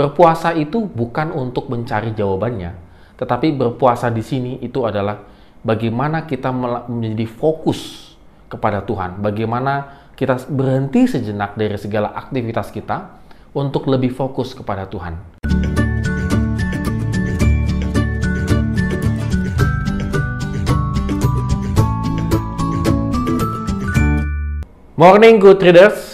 Berpuasa itu bukan untuk mencari jawabannya, tetapi berpuasa di sini itu adalah bagaimana kita menjadi fokus kepada Tuhan, bagaimana kita berhenti sejenak dari segala aktivitas kita untuk lebih fokus kepada Tuhan. Morning good traders.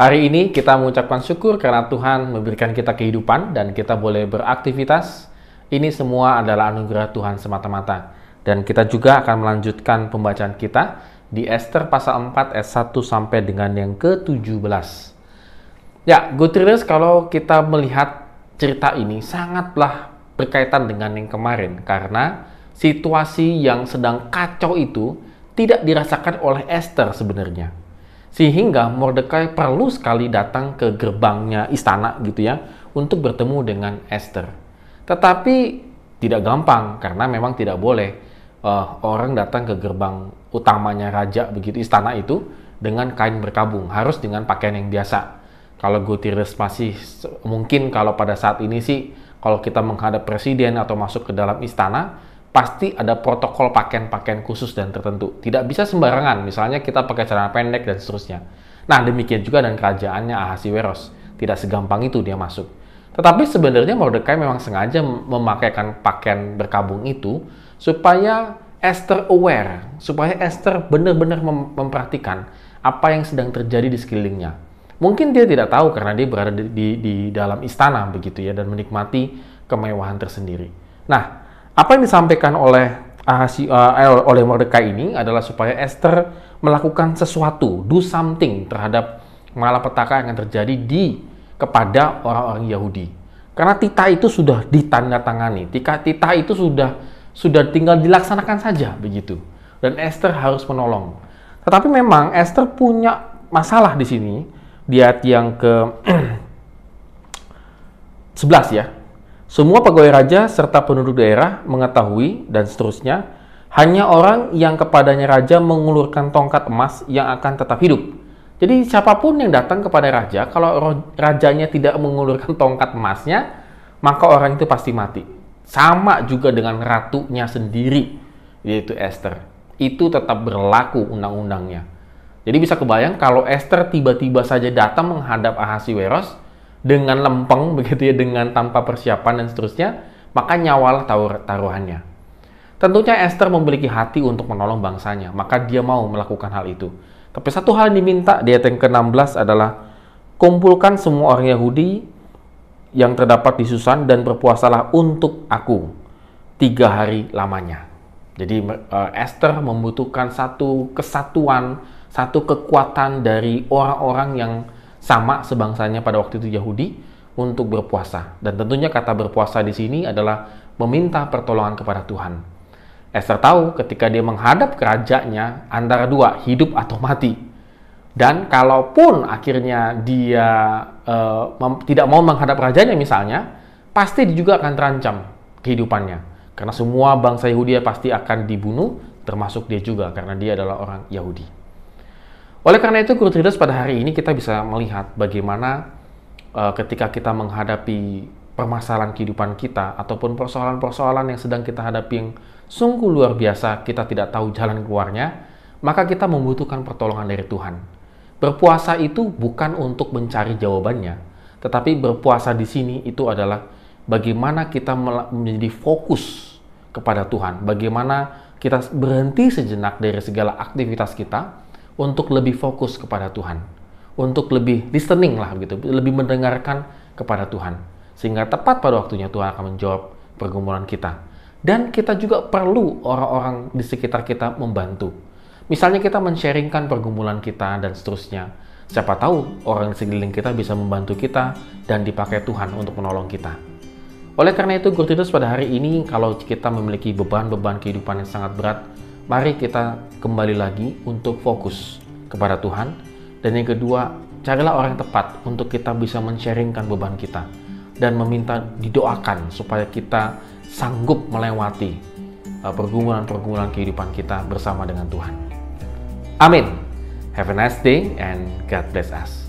Hari ini kita mengucapkan syukur karena Tuhan memberikan kita kehidupan dan kita boleh beraktivitas. Ini semua adalah anugerah Tuhan semata-mata. Dan kita juga akan melanjutkan pembacaan kita di Esther pasal 4 ayat 1 sampai dengan yang ke-17. Ya, traders kalau kita melihat cerita ini sangatlah berkaitan dengan yang kemarin karena situasi yang sedang kacau itu tidak dirasakan oleh Esther sebenarnya sehingga Mordekai perlu sekali datang ke gerbangnya istana gitu ya untuk bertemu dengan Esther. Tetapi tidak gampang karena memang tidak boleh uh, orang datang ke gerbang utamanya raja begitu istana itu dengan kain berkabung, harus dengan pakaian yang biasa. Kalau Gutierrez masih mungkin kalau pada saat ini sih kalau kita menghadap presiden atau masuk ke dalam istana pasti ada protokol pakaian-pakaian khusus dan tertentu. Tidak bisa sembarangan, misalnya kita pakai celana pendek dan seterusnya. Nah, demikian juga dan kerajaannya Ahasiweros. Tidak segampang itu dia masuk. Tetapi sebenarnya Mordekai memang sengaja memakaikan pakaian berkabung itu supaya Esther aware, supaya Esther benar-benar mem memperhatikan apa yang sedang terjadi di sekelilingnya. Mungkin dia tidak tahu karena dia berada di, di, di dalam istana begitu ya dan menikmati kemewahan tersendiri. Nah, apa yang disampaikan oleh Ahasi, uh, oleh Mordekai ini adalah supaya Esther melakukan sesuatu, do something terhadap malapetaka yang terjadi di kepada orang-orang Yahudi. Karena tita itu sudah ditandatangani, tita, tita itu sudah sudah tinggal dilaksanakan saja begitu. Dan Esther harus menolong. Tetapi memang Esther punya masalah di sini di ayat yang ke 11 ya. Semua pegawai raja serta penduduk daerah mengetahui dan seterusnya, hanya orang yang kepadanya raja mengulurkan tongkat emas yang akan tetap hidup. Jadi siapa pun yang datang kepada raja, kalau rajanya tidak mengulurkan tongkat emasnya, maka orang itu pasti mati. Sama juga dengan ratunya sendiri, yaitu Esther. Itu tetap berlaku undang-undangnya. Jadi bisa kebayang kalau Esther tiba-tiba saja datang menghadap Ahasiweros, dengan lempeng begitu ya dengan tanpa persiapan dan seterusnya maka nyawalah taruh taruhannya. Tentunya Esther memiliki hati untuk menolong bangsanya maka dia mau melakukan hal itu. Tapi satu hal yang diminta di ayat yang ke-16 adalah kumpulkan semua orang Yahudi yang terdapat di Susan dan berpuasalah untuk aku tiga hari lamanya. Jadi uh, Esther membutuhkan satu kesatuan satu kekuatan dari orang-orang yang sama sebangsanya pada waktu itu Yahudi untuk berpuasa. Dan tentunya kata berpuasa di sini adalah meminta pertolongan kepada Tuhan. Esther tahu ketika dia menghadap kerajanya antara dua, hidup atau mati. Dan kalaupun akhirnya dia uh, tidak mau menghadap rajanya misalnya, pasti dia juga akan terancam kehidupannya. Karena semua bangsa Yahudi pasti akan dibunuh, termasuk dia juga karena dia adalah orang Yahudi. Oleh karena itu, Guru Traders pada hari ini kita bisa melihat bagaimana uh, ketika kita menghadapi permasalahan kehidupan kita ataupun persoalan-persoalan yang sedang kita hadapi yang sungguh luar biasa, kita tidak tahu jalan keluarnya, maka kita membutuhkan pertolongan dari Tuhan. Berpuasa itu bukan untuk mencari jawabannya, tetapi berpuasa di sini itu adalah bagaimana kita menjadi fokus kepada Tuhan, bagaimana kita berhenti sejenak dari segala aktivitas kita untuk lebih fokus kepada Tuhan, untuk lebih listening lah gitu, lebih mendengarkan kepada Tuhan, sehingga tepat pada waktunya Tuhan akan menjawab pergumulan kita. Dan kita juga perlu orang-orang di sekitar kita membantu. Misalnya kita men-sharingkan pergumulan kita dan seterusnya. Siapa tahu orang di sekeliling kita bisa membantu kita dan dipakai Tuhan untuk menolong kita. Oleh karena itu, Gurtidus pada hari ini, kalau kita memiliki beban-beban kehidupan yang sangat berat, mari kita kembali lagi untuk fokus kepada Tuhan. Dan yang kedua, carilah orang yang tepat untuk kita bisa men-sharingkan beban kita dan meminta didoakan supaya kita sanggup melewati uh, pergumulan-pergumulan kehidupan kita bersama dengan Tuhan. Amin. Have a nice day and God bless us.